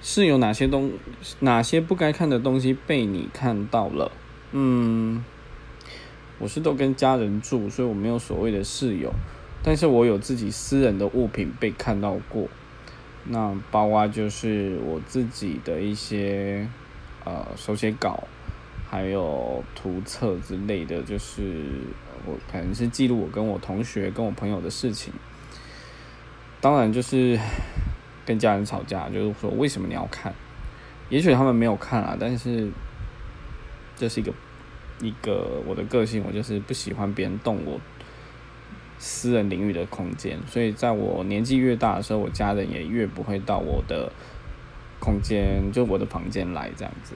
是有哪些东哪些不该看的东西被你看到了？嗯，我是都跟家人住，所以我没有所谓的室友，但是我有自己私人的物品被看到过。那包括就是我自己的一些呃手写稿，还有图册之类的，就是我可能是记录我跟我同学、跟我朋友的事情。当然就是跟家人吵架，就是说为什么你要看？也许他们没有看啊，但是这是一个一个我的个性，我就是不喜欢别人动我私人领域的空间。所以在我年纪越大的时候，我家人也越不会到我的空间，就我的房间来这样子。